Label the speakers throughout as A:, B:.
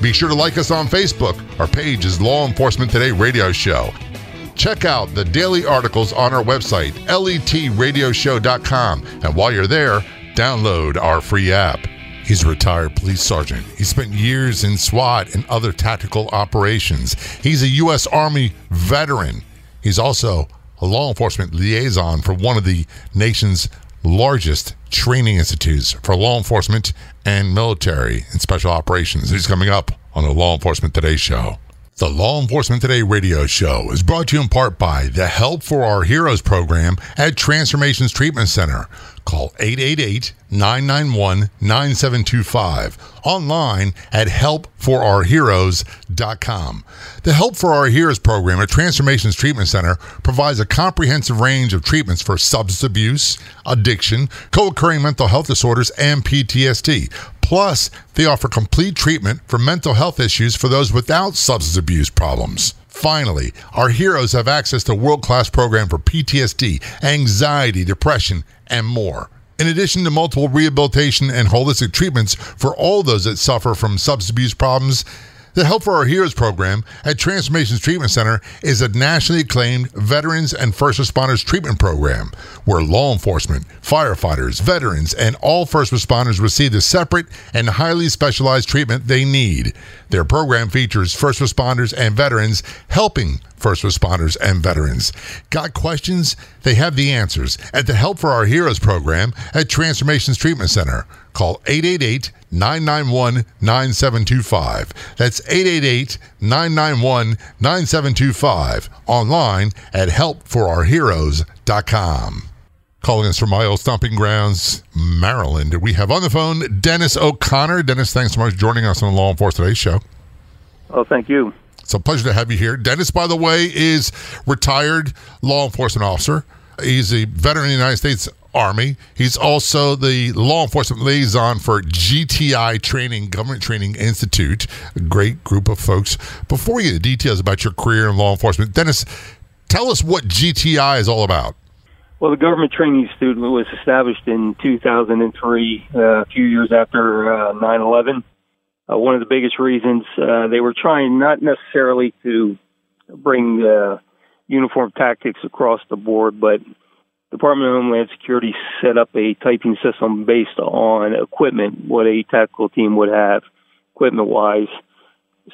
A: Be sure to like us on Facebook. Our page is Law Enforcement Today Radio Show. Check out the daily articles on our website, letradioshow.com. And while you're there, download our free app. He's a retired police sergeant. He spent years in SWAT and other tactical operations. He's a U.S. Army veteran. He's also a law enforcement liaison for one of the nation's largest training institutes for law enforcement and military and special operations. He's coming up on the Law Enforcement Today show. The Law Enforcement Today radio show is brought to you in part by the Help for Our Heroes program at Transformations Treatment Center. Call 888 991 9725. Online at helpforourheroes.com. The Help for Our Heroes program at Transformations Treatment Center provides a comprehensive range of treatments for substance abuse, addiction, co occurring mental health disorders, and PTSD. Plus, they offer complete treatment for mental health issues for those without substance abuse problems. Finally, our heroes have access to world-class program for PTSD, anxiety, depression, and more. In addition to multiple rehabilitation and holistic treatments for all those that suffer from substance abuse problems, the Help for Our Heroes program at Transformations Treatment Center is a nationally acclaimed veterans and first responders treatment program where law enforcement, firefighters, veterans, and all first responders receive the separate and highly specialized treatment they need. Their program features first responders and veterans helping first responders and veterans. Got questions? They have the answers at the Help for Our Heroes program at Transformations Treatment Center. Call 888 991 9725. That's 888 991 9725. Online at helpforourheroes.com. Calling us from my old stomping grounds, Maryland. We have on the phone Dennis O'Connor. Dennis, thanks so much for joining us on the Law Enforcement Today show.
B: Oh, thank you.
A: It's a pleasure to have you here. Dennis, by the way, is retired law enforcement officer. He's a veteran of the United States Army. He's also the law enforcement liaison for GTI Training, Government Training Institute, a great group of folks. Before we get the details about your career in law enforcement, Dennis, tell us what GTI is all about.
B: Well, the Government Training Institute was established in 2003, uh, a few years after uh, 9 11. Uh, one of the biggest reasons uh, they were trying not necessarily to bring uniform tactics across the board, but Department of Homeland Security set up a typing system based on equipment, what a tactical team would have equipment wise.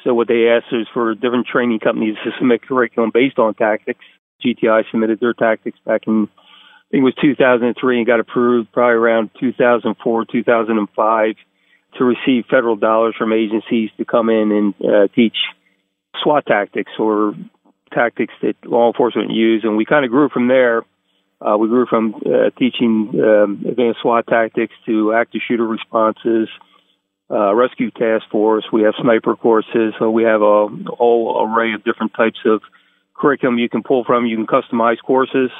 B: So what they asked is for different training companies to submit curriculum based on tactics. GTI submitted their tactics back in I think it was 2003 and got approved probably around 2004, 2005 to receive federal dollars from agencies to come in and uh, teach SWAT tactics or tactics that law enforcement use. And we kind of grew from there. Uh, we grew from uh, teaching um, advanced SWAT tactics to active shooter responses, uh, rescue task force. We have sniper courses. So we have a whole array of different types of curriculum you can pull from. You can customize courses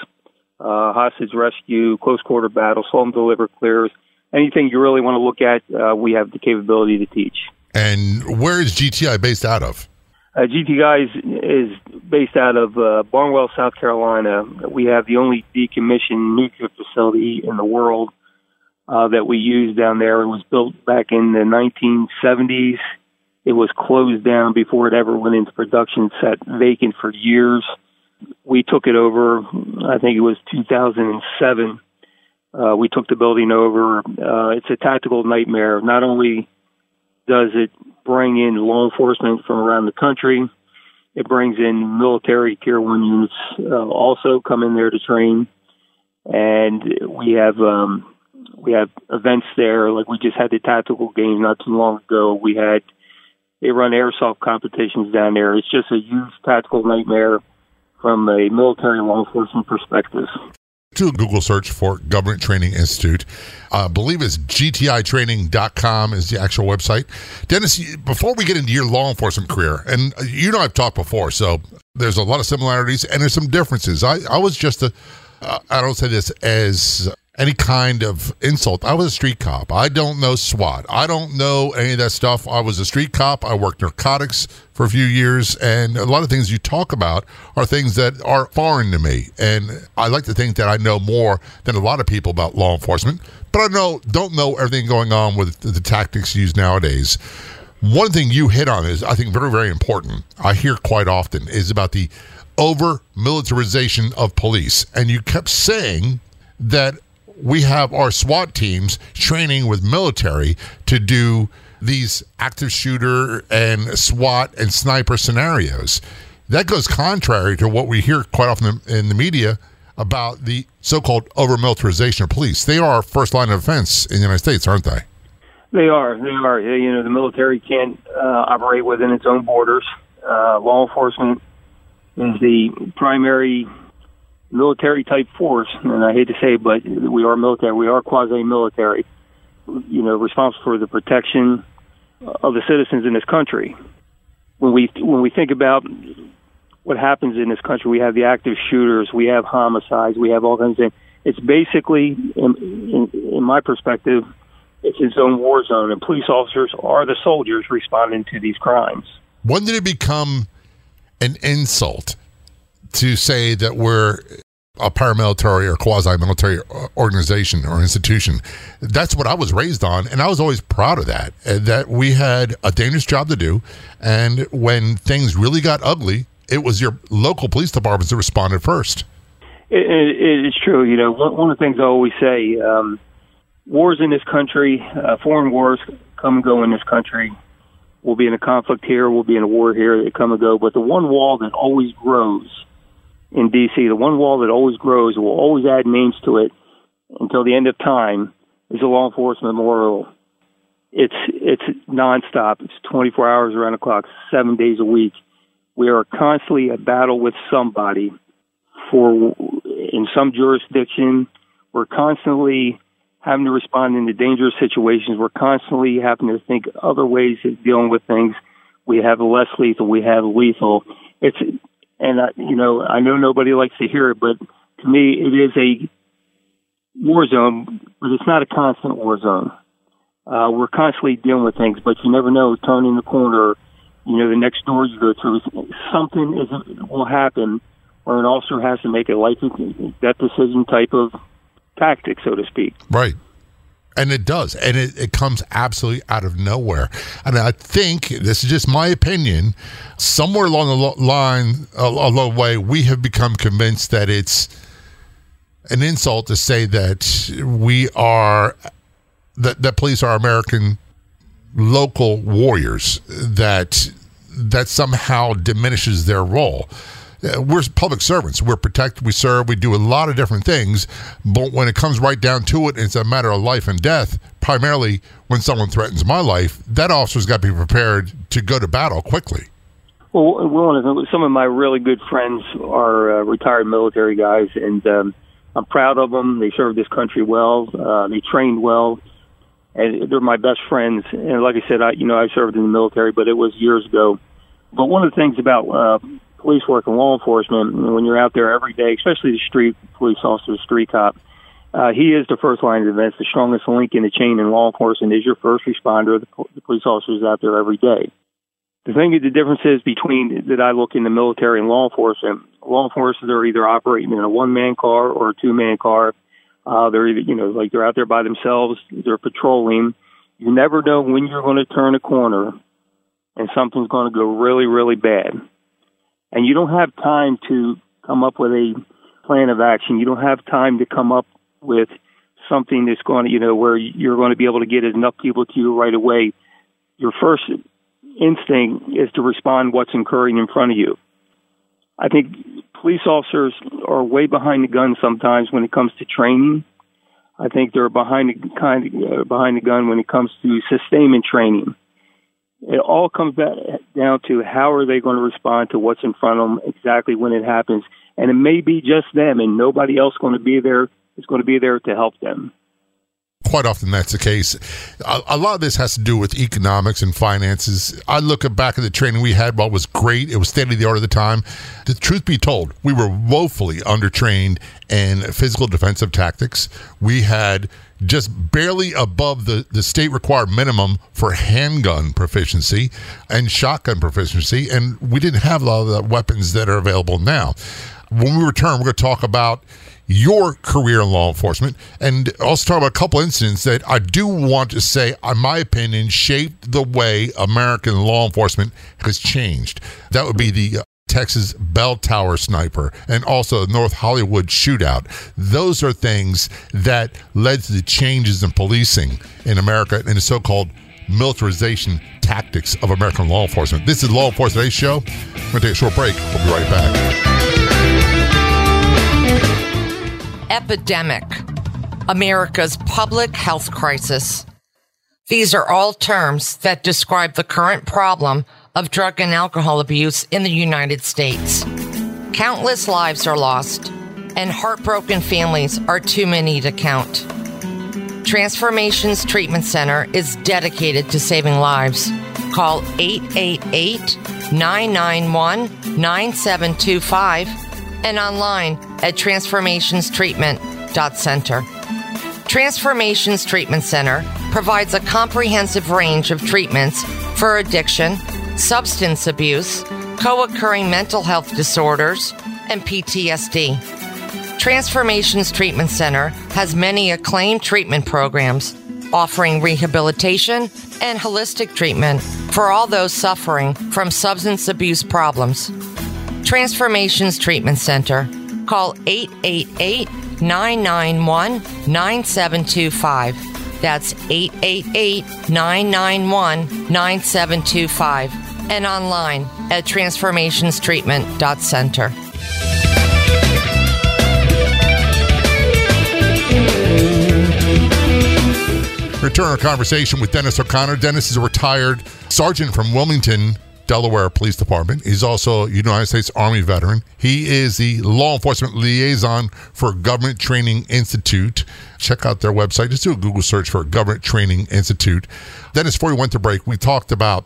B: uh, hostage rescue, close quarter battle, slow deliver clears, anything you really want to look at, uh, we have the capability to teach.
A: And where is GTI based out of?
B: Uh, GTI is, is based out of uh, Barnwell, South Carolina. We have the only decommissioned nuclear facility in the world uh, that we use down there. It was built back in the 1970s. It was closed down before it ever went into production, sat vacant for years we took it over. I think it was 2007. Uh, we took the building over. Uh, it's a tactical nightmare. Not only does it bring in law enforcement from around the country, it brings in military tier one units uh, also come in there to train, and we have um, we have events there. Like we just had the tactical game not too long ago. We had they run airsoft competitions down there. It's just a huge tactical nightmare from a military law enforcement perspective.
A: Do a Google search for Government Training Institute. I believe it's gtitraining.com is the actual website. Dennis, before we get into your law enforcement career, and you know I've talked before, so there's a lot of similarities and there's some differences. I, I was just a, uh, I don't say this as any kind of insult. I was a street cop. I don't know SWAT. I don't know any of that stuff. I was a street cop. I worked narcotics for a few years, and a lot of things you talk about are things that are foreign to me. And I like to think that I know more than a lot of people about law enforcement, but I know don't know everything going on with the, tactics used nowadays. One thing you hit on is I think very very important. I hear quite often is about the over militarization of police, and you kept saying that we have our SWAT teams training with military to do these active shooter and SWAT and sniper scenarios. That goes contrary to what we hear quite often in the media about the so-called over-militarization of police. They are our first line of defense in the United States, aren't they?
B: They are. They are. You know, the military can't uh, operate within its own borders. Uh, law enforcement is the primary military type force, and I hate to say, but we are military. We are quasi military. You know, responsible for the protection of the citizens in this country. When we when we think about what happens in this country, we have the active shooters, we have homicides, we have all kinds of things. It's basically, in, in, in my perspective, it's its own war zone, and police officers are the soldiers responding to these crimes.
A: When did it become an insult to say that we're a paramilitary or quasi-military organization or institution. That's what I was raised on, and I was always proud of that. That we had a dangerous job to do, and when things really got ugly, it was your local police departments that responded first.
B: It, it, it's true. You know, one of the things I always say: um, wars in this country, uh, foreign wars come and go in this country. We'll be in a conflict here. We'll be in a war here. They come and go. But the one wall that always grows in D.C. The one wall that always grows, will always add names to it until the end of time, is the law enforcement memorial. It's it's nonstop. It's 24 hours around the clock, seven days a week. We are constantly at battle with somebody. For in some jurisdiction, we're constantly having to respond into dangerous situations. We're constantly having to think other ways of dealing with things. We have less lethal. We have lethal. It's and uh, you know I know nobody likes to hear it, but to me it is a war zone, but it's not a constant war zone. Uh, we're constantly dealing with things, but you never know. Turning the corner, you know, the next door you go through, something is will happen, or an officer has to make a life and death decision type of tactic, so to speak.
A: Right. And it does. And it, it comes absolutely out of nowhere. And I think, this is just my opinion, somewhere along the line, along the way, we have become convinced that it's an insult to say that we are, that, that police are American local warriors, that that somehow diminishes their role. Uh, we're public servants. We're protected. We serve. We do a lot of different things. But when it comes right down to it, it's a matter of life and death. Primarily, when someone threatens my life, that officer's got to be prepared to go to battle quickly.
B: Well, one some of my really good friends are uh, retired military guys, and um, I'm proud of them. They served this country well. Uh, they trained well, and they're my best friends. And like I said, I you know I served in the military, but it was years ago. But one of the things about uh, police work and law enforcement, when you're out there every day, especially the street police officer, the street cop, uh, he is the first line of defense. The strongest link in the chain in law enforcement is your first responder, the, the police officers out there every day. The thing, the difference is between that I look in the military and law enforcement. Law enforcement are either operating in a one-man car or a two-man car. Uh, they're either, you know, like they're out there by themselves. They're patrolling. You never know when you're going to turn a corner and something's going to go really, really bad and you don't have time to come up with a plan of action. You don't have time to come up with something that's going to, you know, where you're going to be able to get enough people to you right away. Your first instinct is to respond what's occurring in front of you. I think police officers are way behind the gun sometimes when it comes to training. I think they're behind the kind of, uh, behind the gun when it comes to sustainment training it all comes down to how are they going to respond to what's in front of them exactly when it happens and it may be just them, and nobody else going to be there is going to be there to help them
A: quite often that's the case. A, a, lot of this has to do with economics and finances. I look at back at the training we had it was great. It was state of the art at the time. The truth be told, we were woefully undertrained in physical defensive tactics. We had just barely above the, the state required minimum for handgun proficiency and shotgun proficiency, and we didn't have a lot of the weapons that are available now. When we return, we're going to talk about your career in law enforcement and also talk about a couple incidents that I do want to say, in my opinion, shaped the way American law enforcement has changed. That would be the Texas bell tower sniper and also the North Hollywood shootout. Those are things that led to the changes in policing in America and the so called militarization tactics of American law enforcement. This is Law Enforcement Today Show. We're going to take a short break. We'll be right back
C: epidemic, America's public health crisis. These are all terms that describe the current problem of drug and alcohol abuse in the United States. Countless lives are lost, and heartbroken families are too many to count. Transformations Treatment Center is dedicated to saving lives. Call 888 991 9725 and online at transformationstreatment.center. Transformations Treatment Center provides a comprehensive range of treatments for addiction, substance abuse, co occurring mental health disorders, and PTSD. Transformations Treatment Center has many acclaimed treatment programs offering rehabilitation and holistic treatment for all those suffering from substance abuse problems. Transformations Treatment Center. Call 888 991 9725. That's 888 991 9725. And online at transformationstreatment.center.
A: Return our conversation with Dennis O'Connor. Dennis is a retired sergeant from Wilmington, Delaware Police Department. He's also a United States Army veteran. He is the law enforcement liaison for Government Training Institute. Check out their website. Just do a Google search for Government Training Institute. Dennis, before we went to break, we talked about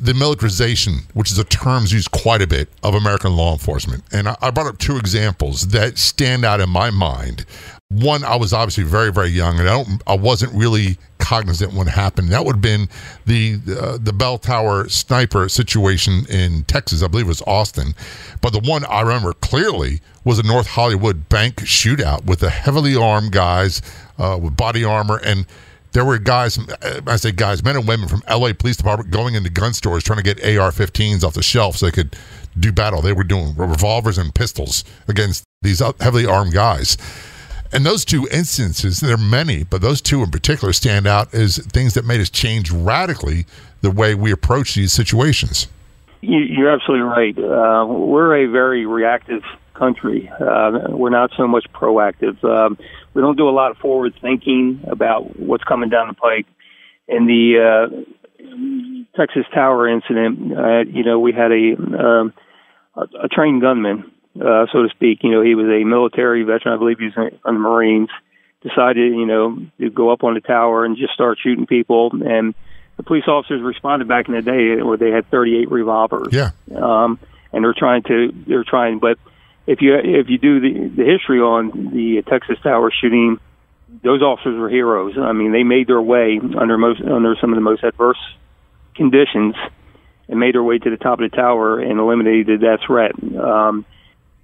A: the militarization, which is a term used quite a bit of American law enforcement. And I brought up two examples that stand out in my mind one, I was obviously very, very young, and I don't, I wasn't really cognizant what happened. That would have been the uh, the bell tower sniper situation in Texas. I believe it was Austin, but the one I remember clearly was a North Hollywood bank shootout with the heavily armed guys uh, with body armor, and there were guys, I say guys, men and women from LA Police Department going into gun stores trying to get AR-15s off the shelf so they could do battle. They were doing revolvers and pistols against these heavily armed guys. And those two instances, there are many, but those two in particular stand out as things that made us change radically the way we approach these situations.
B: You're absolutely right. Uh, we're a very reactive country. Uh, we're not so much proactive. Um, we don't do a lot of forward thinking about what's coming down the pike. In the uh, Texas Tower incident, uh, you know, we had a, um, a, a trained gunman uh, so to speak. You know, he was a military veteran. I believe he was on the Marines. Decided, you know, to go up on the tower and just start shooting people. And the police officers responded back in the day where they had 38 revolvers.
A: Yeah.
B: Um, and they're trying to, they're trying, but if you if you do the the history on the Texas Tower shooting, those officers were heroes. I mean, they made their way under most under some of the most adverse conditions and made their way to the top of the tower and eliminated that threat. Um,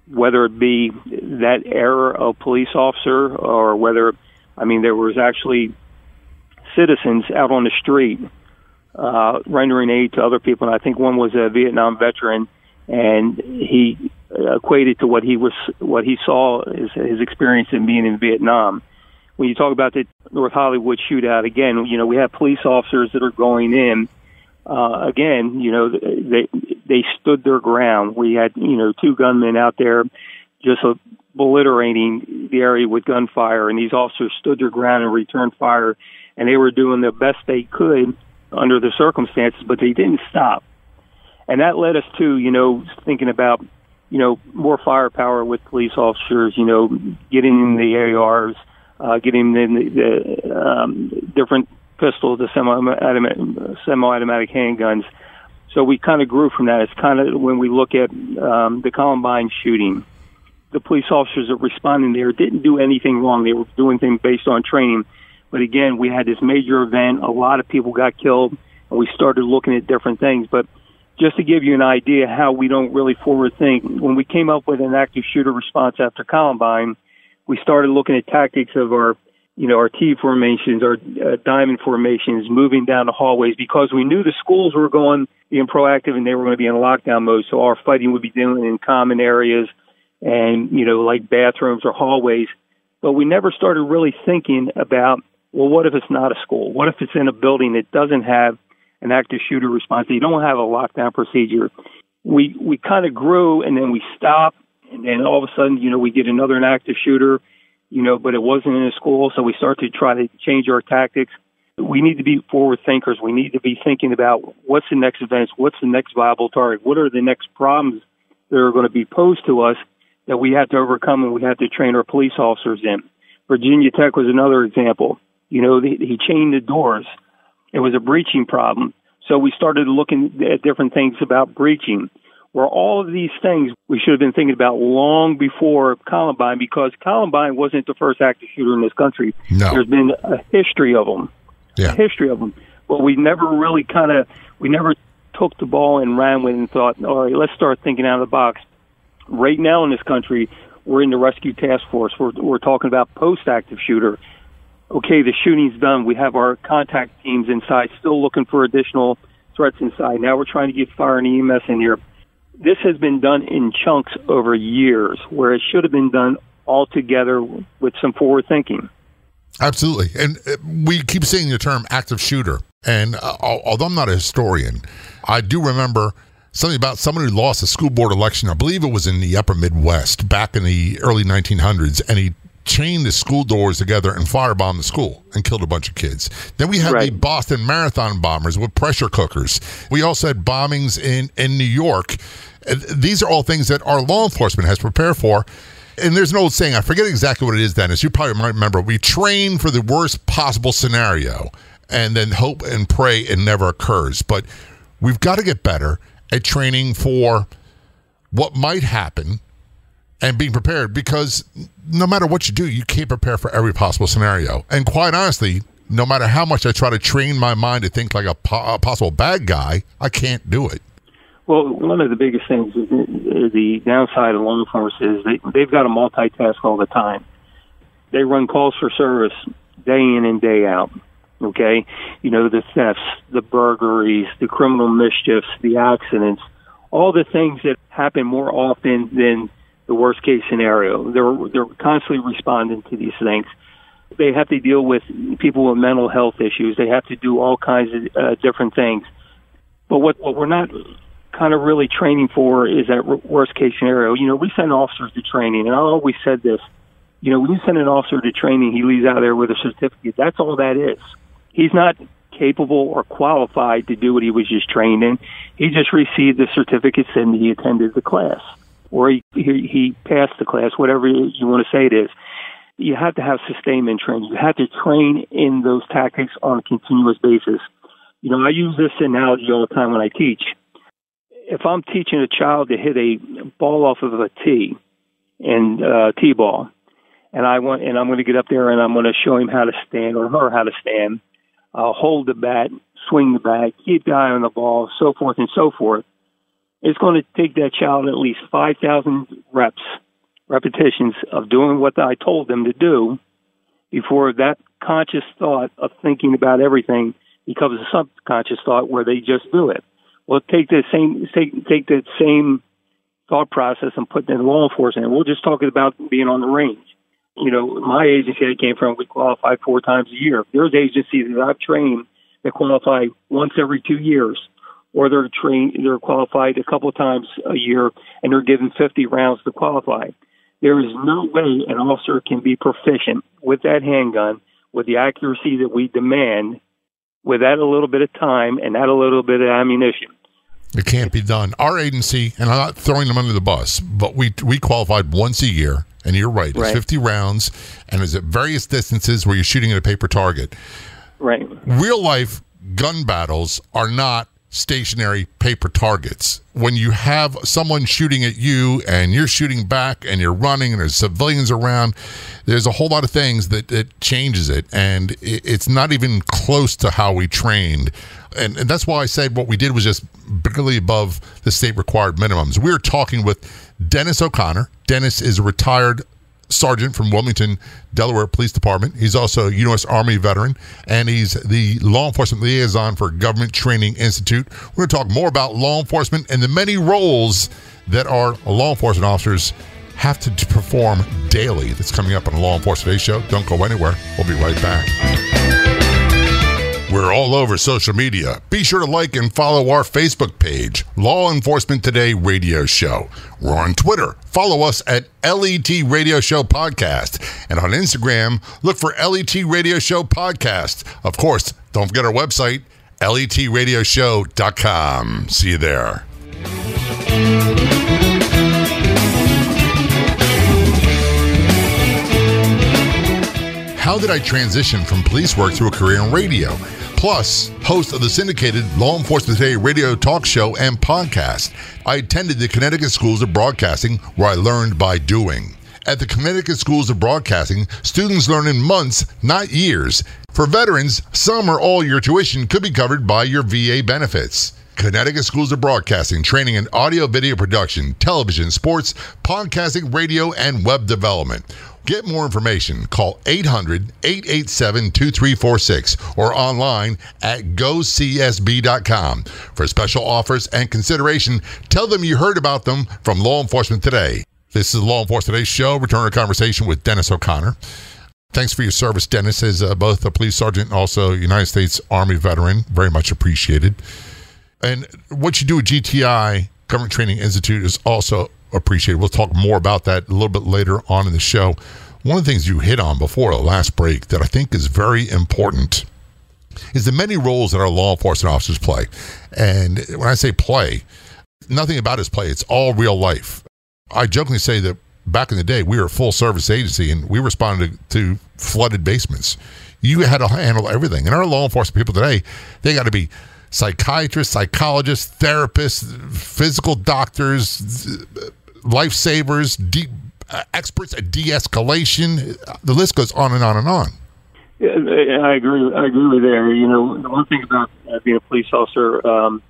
B: whether it be that error of police officer or whether, I mean, there was actually citizens out on the street uh, rendering aid to other people. And I think one was a Vietnam veteran, and he equated to what he was, what he saw as his experience in being in Vietnam. When you talk about the North Hollywood shootout, again, you know, we have police officers that are going in. Uh, again, you know, they they stood their ground. We had, you know, two gunmen out there just obliterating the area with gunfire, and these officers stood their ground and returned fire, and they were doing the best they could under the circumstances, but they didn't stop. And that led us to, you know, thinking about you know, more firepower with police officers, you know, getting in the ARs, uh, getting in the, the um, different pistols, the semi-automatic, handguns. So we kind of grew from that. It's kind of when we look at um, the Columbine shooting, the police officers that responding there didn't do anything wrong. They were doing things based on training. But again, we had this major event. A lot of people got killed, and we started looking at different things. But just to give you an idea how we don't really forward think, when we came up with an active shooter response after Columbine, we started looking at tactics of our, you know, our T formations, our uh, diamond formations, moving down the hallways because we knew the schools were going being proactive and they were going to be in lockdown mode. So our fighting would be done in common areas and you know like bathrooms or hallways. But we never started really thinking about well, what if it's not a school? What if it's in a building that doesn't have an active shooter response? They don't have a lockdown procedure. We we kind of grew and then we stopped, and then all of a sudden, you know, we get another an active shooter, you know, but it wasn't in a school, so we start to try to change our tactics. We need to be forward thinkers. We need to be thinking about what's the next event, what's the next viable target, what are the next problems that are going to be posed to us that we have to overcome and we have to train our police officers in. Virginia Tech was another example. You know, they, he chained the doors. It was a breaching problem. So we started looking at different things about breaching. Where all of these things we should have been thinking about long before Columbine, because Columbine wasn't the first active shooter in this country.
A: No.
B: There's been a history of them.
A: Yeah.
B: A history of them. But we never really kind of, we never took the ball and ran with it and thought, all right, let's start thinking out of the box. Right now in this country, we're in the rescue task force. We're, we're talking about post active shooter okay, the shooting's done. We have our contact teams inside, still looking for additional threats inside. Now we're trying to get fire and EMS in here. This has been done in chunks over years, where it should have been done all together with some forward thinking.
A: Absolutely. And uh, we keep saying the term active shooter. And uh, although I'm not a historian, I do remember something about someone who lost a school board election. I believe it was in the upper Midwest back in the early 1900s. And he chained the school doors together and firebombed the school and killed a bunch of kids. Then we had right. the Boston Marathon bombers with pressure cookers. We also had bombings in, in New York. Uh, these are all things that our law enforcement has prepared for. And there's an old saying, I forget exactly what it is, Dennis. You probably might remember. We train for the worst possible scenario and then hope and pray it never occurs. But we've got to get better at training for what might happen and being prepared because no matter what you do, you can't prepare for every possible scenario. And quite honestly, no matter how much I try to train my mind to think like a, po- a possible bad guy, I can't do it.
B: Well, one of the biggest things the downside of law enforcement is they, they've got to multitask all the time. They run calls for service day in and day out. Okay, you know the thefts, the burglaries, the criminal mischiefs, the accidents, all the things that happen more often than the worst case scenario. They're they're constantly responding to these things. They have to deal with people with mental health issues. They have to do all kinds of uh, different things. But what what we're not kind of really training for is that worst case scenario. You know, we send officers to training, and I always said this. You know, when you send an officer to training, he leaves out there with a certificate. That's all that is. He's not capable or qualified to do what he was just trained in. He just received the certificate and he attended the class or he, he, he passed the class, whatever you want to say it is. You have to have sustainment training. You have to train in those tactics on a continuous basis. You know, I use this analogy all the time when I teach. If I'm teaching a child to hit a ball off of a tee and uh, tee ball, and I want, and I'm going to get up there and I'm going to show him how to stand or her how to stand, uh, hold the bat, swing the bat, keep the eye on the ball, so forth and so forth it's going to take that child at least 5,000 reps, repetitions of doing what I told them to do before that conscious thought of thinking about everything becomes a subconscious thought where they just do it. Well, take the same take take that same thought process and put it in law enforcement. We're just talking about being on the range. You know, my agency I came from, we qualify four times a year. There's agencies that I've trained that qualify once every two years or they're trained, they're qualified a couple times a year, and they're given 50 rounds to qualify. There is no way an officer can be proficient with that handgun with the accuracy that we demand with that a little bit of time and that a little bit of ammunition.
A: It can't be done. Our agency, and I'm not throwing them under the bus, but we we qualified once a year. And you're right, it's
B: Right.
A: 50 rounds, and it's at various distances where you're shooting at a paper target.
B: Right.
A: real life gun battles are not stationary paper targets. When you have someone shooting at you and you're shooting back and you're running and there's civilians around, there's a whole lot of things that, that changes it. And it, it's not even close to how we trained. And, and that's why I said what we did was just barely above the state required minimums. We are talking with Dennis O'Connor. Dennis is a retired sergeant from Wilmington, Delaware Police Department. He's also a U.S. Army veteran, and he's the law enforcement liaison for Government Training Institute. We're going to talk more about law enforcement and the many roles that our law enforcement officers have to, perform daily. That's coming up on the Law Enforcement Today Show. Don't go anywhere. We'll be right back. We're all over social media. Be sure to like and follow our Facebook page, Law Enforcement Today Radio Show. We're on Twitter. Follow us at LET Radio Show Podcast. And on Instagram, look for LET Radio Show Podcast. Of course, don't forget our website, letradioshow.com. See you there. How did I transition from police work to a career in radio? Plus, host of the syndicated Law Enforcement Today radio talk show and podcast. I attended the Connecticut Schools of Broadcasting, where I learned by doing. At the Connecticut Schools of Broadcasting, students learn in months, not years. For veterans, some or all your tuition could be covered by your VA benefits. Connecticut Schools of Broadcasting, training in audio video production, television, sports, podcasting, radio, and web development. Get more information. Call 800 887 2346 or online at gocsb.com. For special offers and consideration, tell them you heard about them from Law Enforcement Today. This is Law Enforcement Today show. Return to conversation with Dennis O'Connor. Thanks for your service, Dennis, as uh, both a police sergeant and also United States Army veteran. Very much appreciated. And what you do at GTI, Government Training Institute, is also appreciated. We'll talk more about that a little bit later on in the show. One of the things you hit on before the last break that I think is very important is the many roles that our law enforcement officers play. And when I say play, nothing about his play, it's all real life. I jokingly say that back in the day, we were a full service agency and we responded to flooded basements. You had to handle everything. And our law enforcement people today, they got to be psychiatrists, psychologists, therapists, physical doctors, lifesavers, de- uh, experts at de-escalation. The list goes on and on and on.
B: Yeah, I agree. I agree with there. You know, the one thing about uh, being a police officer, um,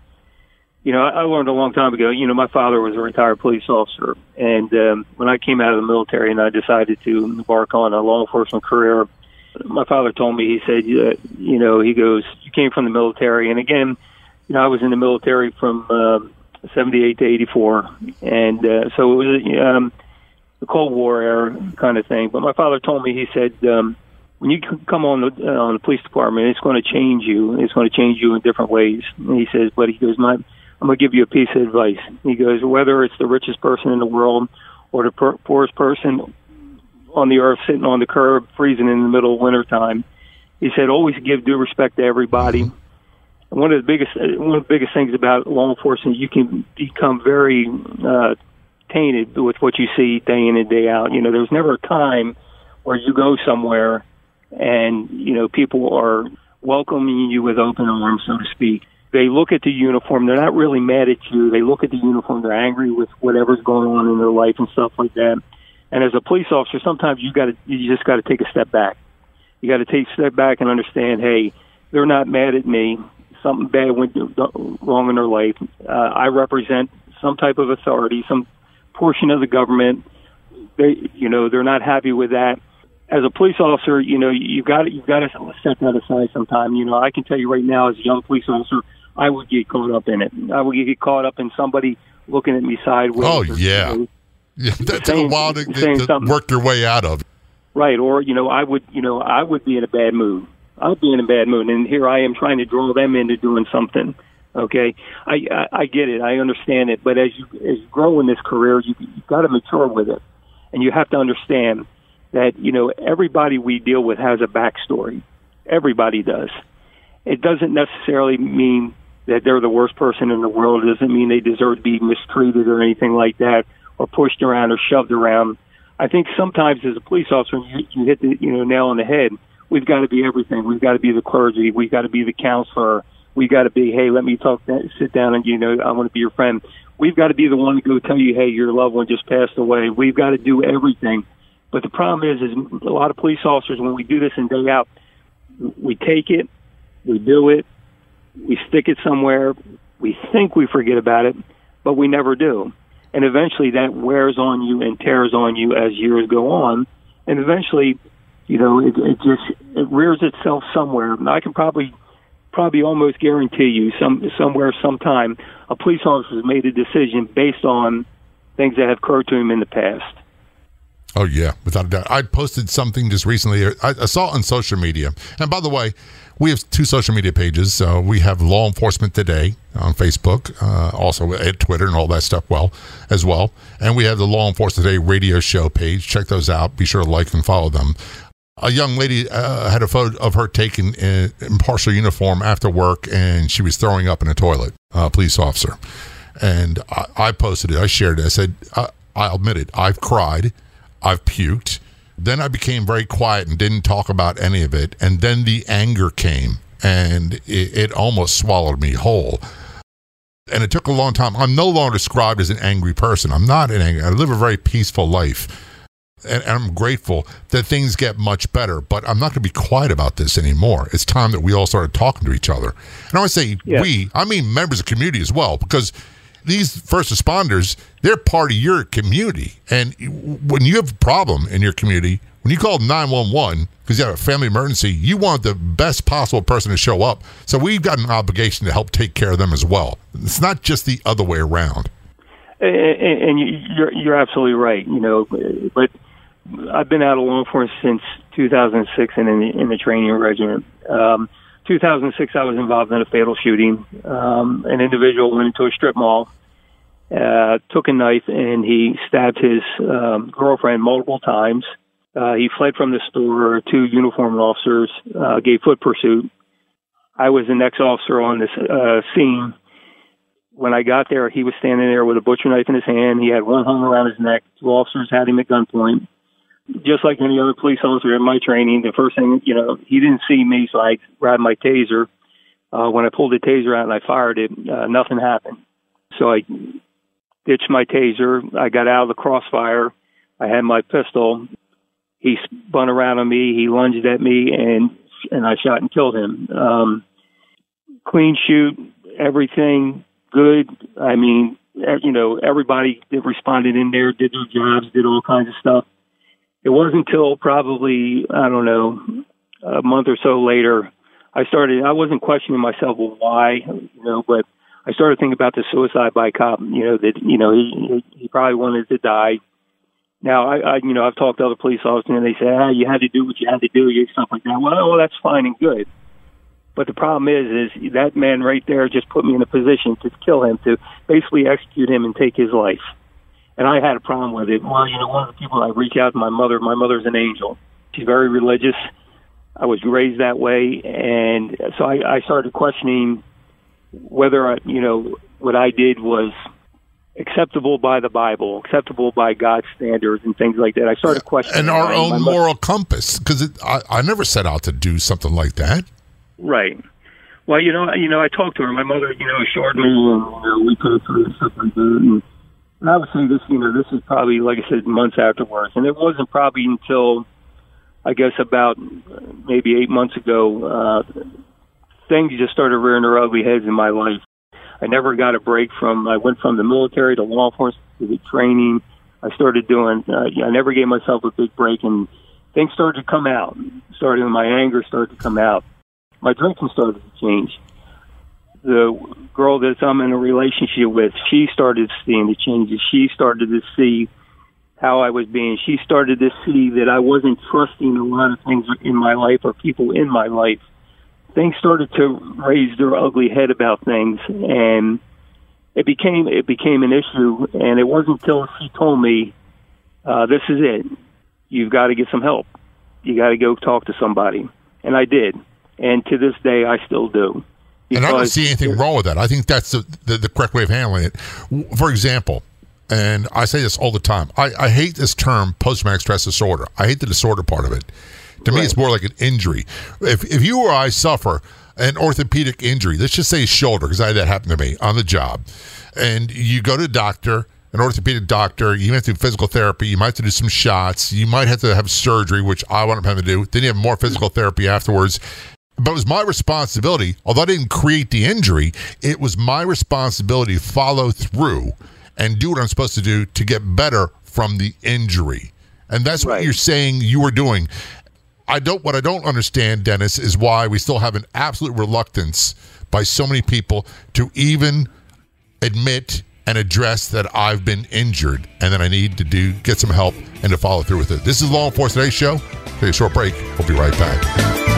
B: you know, I, learned a long time ago. You know, my father was a retired police officer, and um, when I came out of the military and I decided to embark on a law enforcement career, my father told me. He said, uh, you know, he goes, "You came from the military," and again, you know, I was in the military from um, '78 to '84, and uh, so it was um, the Cold War era kind of thing. But my father told me, he said. Um, when you come on the uh, on the police department, it's going to change you. It's going to change you in different ways. And he says, but he goes, my, I'm going to give you a piece of advice. He goes, whether it's the richest person in the world or the per- poorest person on the earth sitting on the curb, freezing in the middle of winter time, he said, always give due respect to everybody. And one of the biggest one of the biggest things about law enforcement, you can become very uh, tainted with what you see day in and day out. You know, there's never a time where you go somewhere and you know people are welcoming you with open arms, so to speak. They look at the uniform; they're not really mad at you. They look at the uniform; they're angry with whatever's going on in their life and stuff like that. And as a police officer, sometimes you got to you just got to take a step back. You got to take a step back and understand, hey, they're not mad at me. Something bad went wrong in their life. Uh, I represent some type of authority, some portion of the government. They, you know, they're not happy with that as a police officer, you know, you've got to, you've got to set that aside sometime. You know, I can tell you right now, as a young police officer, I would get caught up in it. I would get caught up in somebody looking at me sideways.
A: Oh, yeah.
B: know,
A: Yeah, that took a
B: Saying-
A: while to,
B: saying
A: to
B: something.
A: work your way out of.
B: right? Or you know, I would, you know, I would be in a bad mood. I would be in a bad mood, and here I am trying to draw them into doing something. Okay, I I, I get it, I understand it, but as you as you grow in this career, you you've got to mature with it, and you have to understand that you know everybody we deal with has a backstory. Everybody does. It doesn't necessarily mean that they're the worst person in the world. It doesn't mean they deserve to be mistreated or anything like that, or pushed around or shoved around. I think sometimes as a police officer, you, you hit the you know nail on the head. We've got to be everything. We've got to be the clergy. We've got to be the counselor. We've got to be, hey, let me talk, sit down, and you know, I want to be your friend. We've got to be the one to go tell you, hey, your loved one just passed away. We've got to do everything. But the problem is, is a lot of police officers when we do this in day out, we take it, we do it, we stick it somewhere, we think we forget about it, but we never do. And eventually that wears on you and tears on you as years go on. And eventually, you know, it, it just it rears itself somewhere. And I can probably probably almost guarantee you some somewhere sometime a police officer has made a decision based on things that have occurred to him in the past.
A: Oh yeah, without a doubt. I posted something just recently. I, I saw it on social media. And by the way, we have two social media pages. So we have Law Enforcement Today on Facebook, uh, also at Twitter and all that stuff. Well, as well, and we have the Law Enforcement Today radio show page. Check those out. Be sure to like and follow them. A young lady uh, had a photo of her taken in, in, partial uniform after work, and she was throwing up in a toilet. A police officer, and I, I posted it. I shared it. I said, I, I admit it. I've cried. I've puked. Then I became very quiet and didn't talk about any of it. And then the anger came and it, it almost swallowed me whole. And it took a long time. I'm no longer described as an angry person. I'm not an angry. I live a very peaceful life. And, and I'm grateful that things get much better, but I'm not going to be quiet about this anymore. It's time that we all started talking to each other. And I want to say yeah. we, I mean members of the community as well, because these first responders, they're part of your community. And when you have a problem in your community, when you call 911 because you have a family emergency, you want the best possible person to show up. So we've got an obligation to help take care of them as well. It's not just the other way around.
B: And you're you're absolutely right. You know, but I've been out of law enforcement since 2006 and in the, in the training regiment. Um, 2006, I was involved in a fatal shooting. Um, an individual went into a strip mall uh, took a knife and he stabbed his um, girlfriend multiple times. Uh, he fled from the store. Two uniformed officers uh, gave foot pursuit. I was the next officer on this uh, scene. When I got there, he was standing there with a butcher knife in his hand. He had one hung around his neck. Two officers had him at gunpoint. Just like any other police officer in my training, the first thing, you know, he didn't see me, so I grabbed my taser. Uh, when I pulled the taser out and I fired it, uh, nothing happened. So I ditched my taser. I got out of the crossfire. I had my pistol. He spun around on me. He lunged at me, and and I shot and killed him. Um, clean shoot, everything good. I mean, you know, everybody that responded in there did their jobs, did all kinds of stuff. It wasn't until probably I don't know a month or so later I started. I wasn't questioning myself, well, why, you know, but I started thinking about the suicide by cop. You know that you know he he probably wanted to die. Now I, I you know I've talked to other police officers and they say ah you had to do what you had to do, you stuff like that. Well, well that's fine and good. But the problem is, is that man right there just put me in a position to kill him, to basically execute him and take his life. And I had a problem with it. Well, you know, one of the people I reach out to my mother. My mother's an angel. She's very religious. I was raised that way, and so I, I started questioning whether I, you know what I did was acceptable by the Bible, acceptable by God's standards, and things like that. I started questioning
A: and our own moral compass because I, I never set out to do something like that.
B: Right. Well, you know, you know, I talked to her. My mother, you know, assured me, and you know, we talked through and stuff like that. And, and say this, you know, this is probably, like I said, months afterwards, and it wasn't probably until, I guess, about maybe eight months ago. Uh, things just started rearing their ugly heads in my life. I never got a break from. I went from the military to law enforcement to the training. I started doing. Uh, I never gave myself a big break, and things started to come out. Started my anger started to come out. My drinking started to change. The girl that I'm in a relationship with, she started seeing the changes. She started to see how I was being. She started to see that I wasn't trusting a lot of things in my life or people in my life things started to raise their ugly head about things, and it became it became an issue. And it wasn't until she told me, uh, "This is it. You've got to get some help. You got to go talk to somebody." And I did, and to this day, I still do.
A: And I don't see anything wrong with that. I think that's the, the, the correct way of handling it. For example, and I say this all the time, I, I hate this term post traumatic stress disorder. I hate the disorder part of it. To me, it's more like an injury. If, if you or I suffer an orthopedic injury, let's just say shoulder, because I had that happen to me on the job, and you go to a doctor, an orthopedic doctor, you have to do physical therapy, you might have to do some shots, you might have to have surgery, which I wound up having to do. Then you have more physical therapy afterwards. But it was my responsibility, although I didn't create the injury, it was my responsibility to follow through and do what I'm supposed to do to get better from the injury. And that's what
B: Right.
A: you're saying you were doing. I don't what I don't understand, Dennis, is why we still have an absolute reluctance by so many people to even admit and address that I've been injured and that I need to do get some help and to follow through with it. This is Law Enforcement Today show. Take a short break. We'll be right back.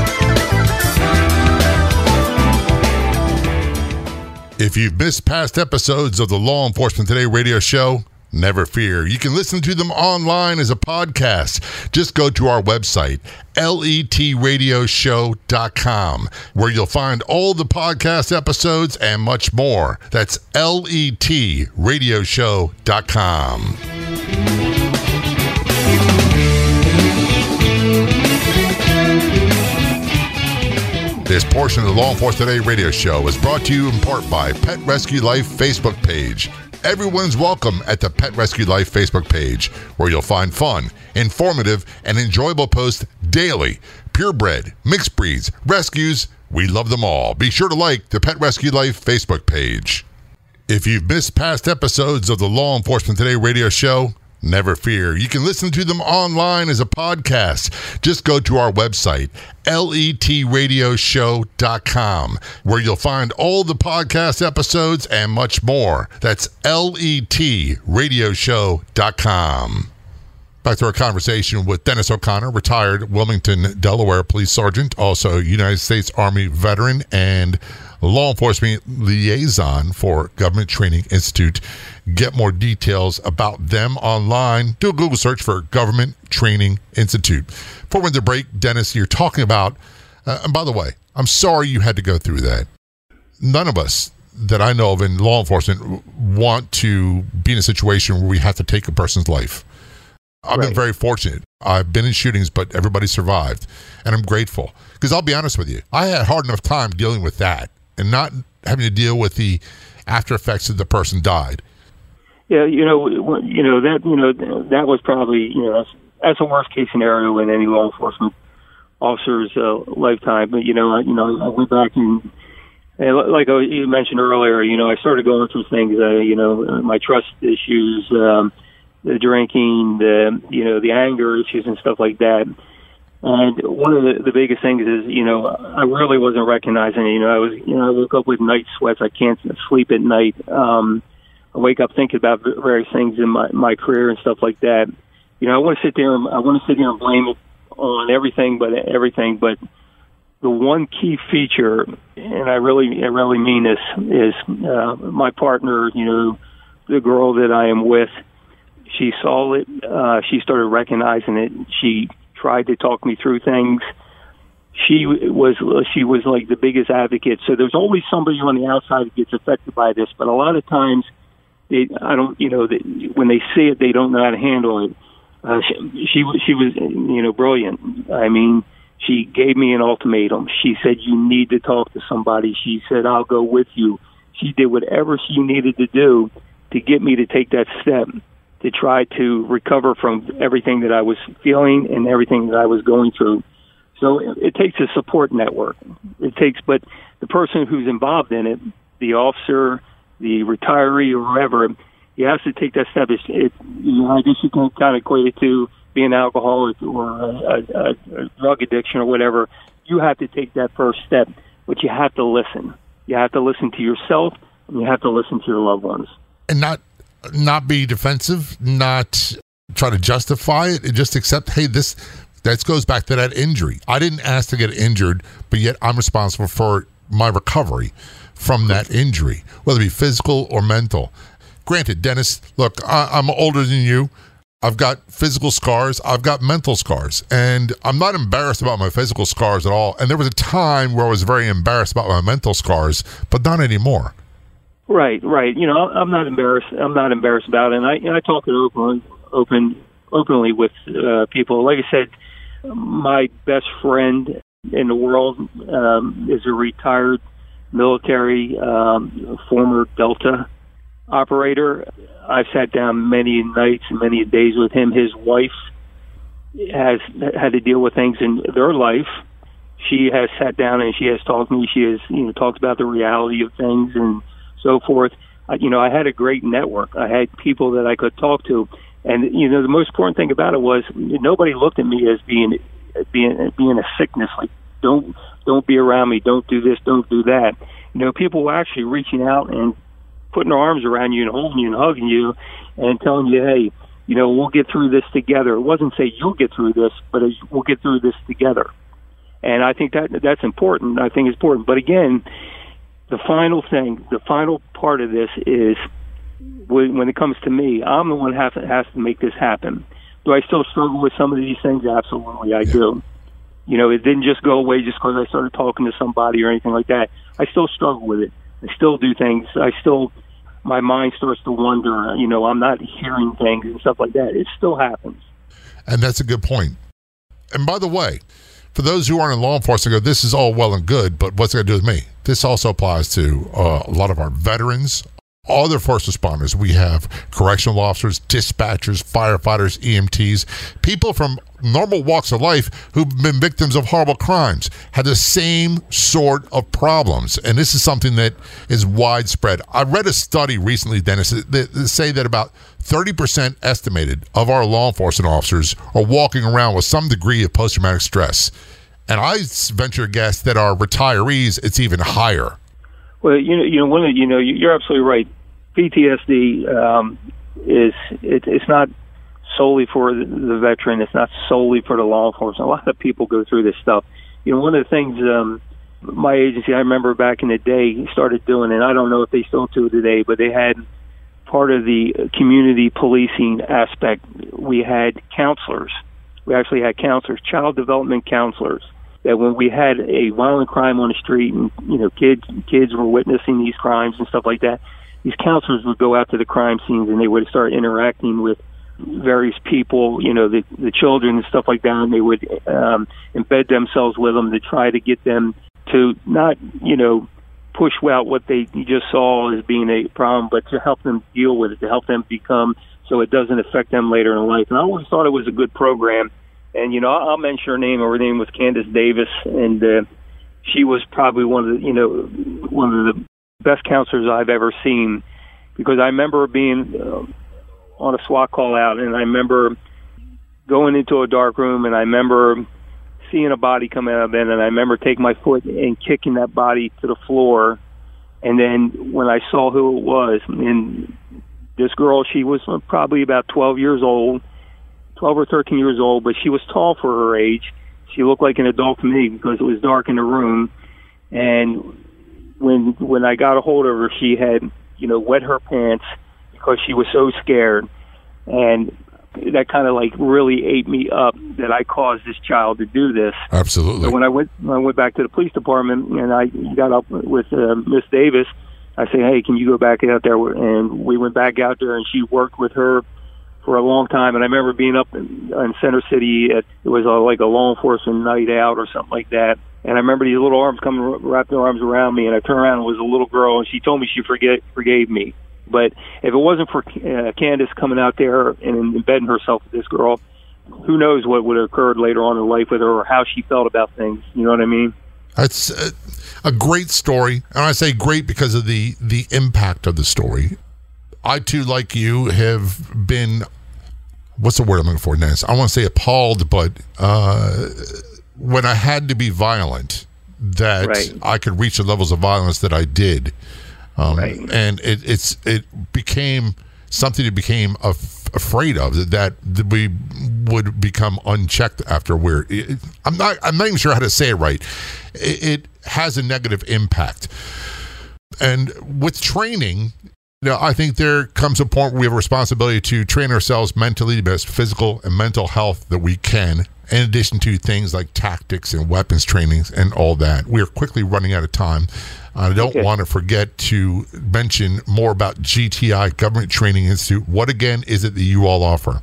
A: If you've missed past episodes of the Law Enforcement Today radio show, never fear. You can listen to them online as a podcast. Just go to our website, letradioshow.com, where you'll find all the podcast episodes and much more. That's letradioshow.com. This portion of the Law Enforcement Today radio show is brought to you in part by Pet Rescue Life Facebook page. Everyone's welcome at the Pet Rescue Life Facebook page, where you'll find fun, informative, and enjoyable posts daily. Purebred, mixed breeds, rescues, we love them all. Be sure to like the Pet Rescue Life Facebook page. If you've missed past episodes of the Law Enforcement Today radio show, never fear. You can listen to them online as a podcast. Just go to our website, letradioshow.com, where you'll find all the podcast episodes and much more. That's letradioshow.com. Back to our conversation with Dennis O'Connor, retired Wilmington, Delaware police sergeant, also United States Army veteran and law enforcement liaison for Government Training Institute. Get more details about them online. Do a Google search for Government Training Institute. Before we to break, Dennis, you're talking about, uh, and by the way, I'm sorry you had to go through that. None of us that I know of in law enforcement want to be in a situation where we have to take a person's life. I've been very fortunate. I've been in shootings, but everybody survived, and I'm grateful. Because I'll be honest with you, I had a hard enough time dealing with that and not having to deal with the after effects of the person died.
B: Yeah, you know, you know that you know that was probably you know that's, that's a worst case scenario in any law enforcement officer's uh, lifetime. But you know, I, you know, I went back and, and like you mentioned earlier, you know, I started going through things. Uh, you know, uh, my trust issues, um, the drinking, the you know, the anger issues and stuff like that. And one of the, the biggest things is, you know, I really wasn't recognizing it. You know, I was, you know, I woke up with night sweats. I can't sleep at night. Um, I wake up thinking about various things in my my career and stuff like that. You know, I want to sit there and I want to sit here and blame it on everything, but everything. But the one key feature, and I really I really mean this, is uh, my partner. You know, the girl that I am with. She saw it. Uh, she started recognizing it. She tried to talk me through things. She was she was like the biggest advocate. So there's always somebody on the outside that gets affected by this, but a lot of times they I don't you know they, when they see it they don't know how to handle it. Uh, she, she she was you know brilliant. I mean, she gave me an ultimatum. She said you need to talk to somebody. She said I'll go with you. She did whatever she needed to do to get me to take that step to try to recover from everything that I was feeling and everything that I was going through. So it, it takes a support network. It takes, but the person who's involved in it, the officer, the retiree, or whoever, you have to take that step. It's, it, you know, I guess you can kind of equate it to being alcoholic or a, a, a drug addiction or whatever. You have to take that first step, but you have to listen. You have to listen to yourself, and you have to listen to your loved ones.
A: And not not be defensive, not try to justify it, just accept, hey, this that goes back to that injury. I didn't ask to get injured, but yet I'm responsible for my recovery from that injury, whether it be physical or mental. Granted, Dennis, look, I, I'm older than you. I've got physical scars. I've got mental scars. And I'm not embarrassed about my physical scars at all. And there was a time where I was very embarrassed about my mental scars, but not anymore.
B: Right, right. You know, I'm not embarrassed. I'm not embarrassed about it. And I, you know, I talk it open, open, openly with uh, people. Like I said, my best friend in the world um, is a retired military, um, former Delta operator. I've sat down many nights and many days with him. His wife has had to deal with things in their life. She has sat down and she has talked to me. She has, you know, talked about the reality of things and so forth. Uh, you know, I had a great network. I had people that I could talk to, and you know, the most important thing about it was nobody looked at me as being being being a sickness. Like, don't don't be around me. Don't do this. Don't do that. You know, people were actually reaching out and putting their arms around you and holding you and hugging you and telling you, hey, you know, we'll get through this together. It wasn't say you'll get through this, but we'll get through this together. And I think that that's important. I think it's important. But again, the final thing, the final part of this is when, when it comes to me, I'm the one who has, has to make this happen. Do I still struggle with some of these things? Absolutely, I yeah. do. You know, it didn't just go away just because I started talking to somebody or anything like that. I still struggle with it. I still do things. I still, my mind starts to wonder. You know, I'm not hearing things and stuff like that. It still happens.
A: And that's a good point. And by the way, for those who aren't in law enforcement, go, this is all well and good, but what's it going to do with me? This also applies to uh, a lot of our veterans, other first responders. We have correctional officers, dispatchers, firefighters, EMTs, people from normal walks of life who've been victims of horrible crimes had the same sort of problems. And this is something that is widespread. I read a study recently, Dennis, that, say that about 30% estimated of our law enforcement officers are walking around with some degree of post traumatic stress. And I venture a guess that our retirees, it's even higher.
B: Well, you know, you know, one of, you know, you're absolutely right. PTSD um, is it, it's not solely for the, veteran. It's not solely for the law enforcement. A lot of people go through this stuff. You know, one of the things um, my agency, I remember back in the day, started doing, and I don't know if they still do today, but they had part of the community policing aspect. We had counselors. We actually had counselors, child development counselors. That when we had a violent crime on the street, and you know, kids kids were witnessing these crimes and stuff like that, these counselors would go out to the crime scenes and they would start interacting with various people, you know, the the children and stuff like that, and they would um, embed themselves with them to try to get them to not, you know, push out what they just saw as being a problem, but to help them deal with it, to help them become so it doesn't affect them later in life. And I always thought it was a good program. And you know, I'll mention her name. Her name was Candace Davis, and uh, she was probably one of the, you know, one of the best counselors I've ever seen. Because I remember being uh, on a SWAT call out, and I remember going into a dark room, and I remember seeing a body come out of it, and I remember taking my foot and kicking that body to the floor. And then when I saw who it was, and this girl, she was probably about 12 years old, 12 or 13 years old, but she was tall for her age. She looked like an adult to me because it was dark in the room. And when when I got a hold of her, she had you know wet her pants because she was so scared, and that kind of like really ate me up that I caused this child to do this.
A: Absolutely.
B: So when I went when I went back to the police department and I got up with uh, Miss Davis, I said, "Hey, can you go back out there?" And we went back out there, and she worked with her for a long time. And I remember being up in, in Center City. At, it was a, like a law enforcement night out or something like that. And I remember these little arms coming, wrapping their arms around me, and I turned around and was a little girl, and she told me she forget forgave me. But if it wasn't for uh, Candace coming out there and embedding herself with this girl, who knows what would have occurred later on in life with her or how she felt about things. You know what I mean?
A: That's a, a great story, and I say great because of the the impact of the story. I too, like you, have been. What's the word I'm looking for, Dennis? I want to say appalled, but uh, when I had to be violent, that right. I could reach the levels of violence that I did um, right. And it, it's it became something that became af- afraid of that, that we would become unchecked after we're. It, I'm not. I'm not even sure how to say it right. It, it has a negative impact, and with training, You know, I think there comes a point where we have a responsibility to train ourselves mentally, the best physical and mental health that we can, in addition to things like tactics and weapons trainings and all that. We are quickly running out of time. I don't
B: Okay.
A: want to forget to mention more about GTI, Government Training Institute. What again is it that you all offer?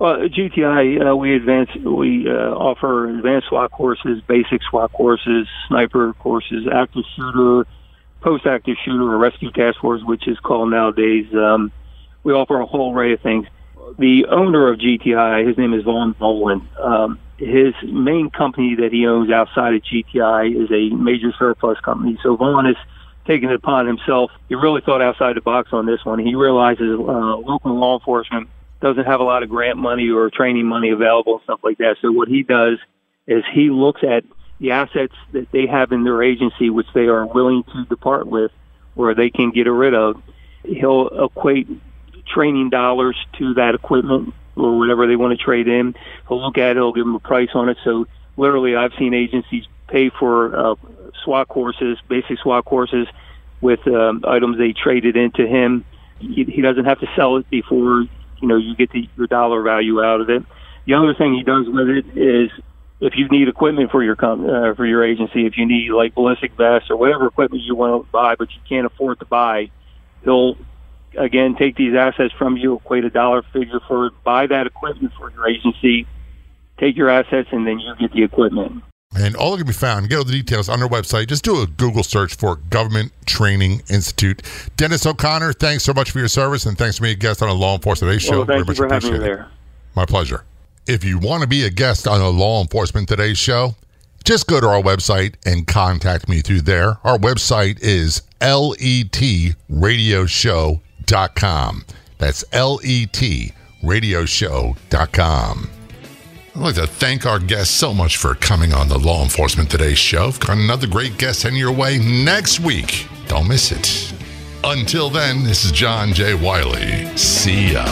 B: Well, GTI, uh, we advance, we uh, offer advanced SWAT courses, basic SWAT courses, sniper courses, active shooter, post-active shooter, or rescue task force, which is called nowadays. Um, we offer a whole array of things. The owner of GTI, his name is Vaughn Boland. Um, his main company that he owns outside of GTI is a major surplus company. So Vaughn has taken it upon himself. He really thought outside the box on this one. He realizes uh, local law enforcement doesn't have a lot of grant money or training money available and stuff like that. So what he does is he looks at the assets that they have in their agency, which they are willing to depart with, or they can get rid of. He'll equate training dollars to that equipment or whatever they want to trade in. He'll look at it. He'll give them a price on it. So literally, I've seen agencies pay for uh, SWAT courses, basic SWAT courses, with um, items they traded into him. He, he doesn't have to sell it before you know you get the, your dollar value out of it. The other thing he does with it is if you need equipment for your com- uh, for your agency, if you need like ballistic vests or whatever equipment you want to buy but you can't afford to buy, he'll again take these assets from you, equate a dollar figure for it, buy that equipment for your agency, take your assets, and then you get the equipment.
A: And all that can be found, get all the details on their website. Just do a Google search for Government Training Institute. Dennis O'Connor, thanks so much for your service and thanks for being a guest on a Law Enforcement Today show.
B: well,
A: Very
B: thank you
A: much
B: for having me there.
A: My pleasure. If you want to be a guest on a Law Enforcement Today show, just go to our website and contact me through there. Our website is letradioshow.com. That's letradioshow.com. I'd like to thank our guests so much for coming on the Law Enforcement Today show. We've got another great guest heading your way next week. Don't miss it. Until then, this is John J. Wiley. See ya.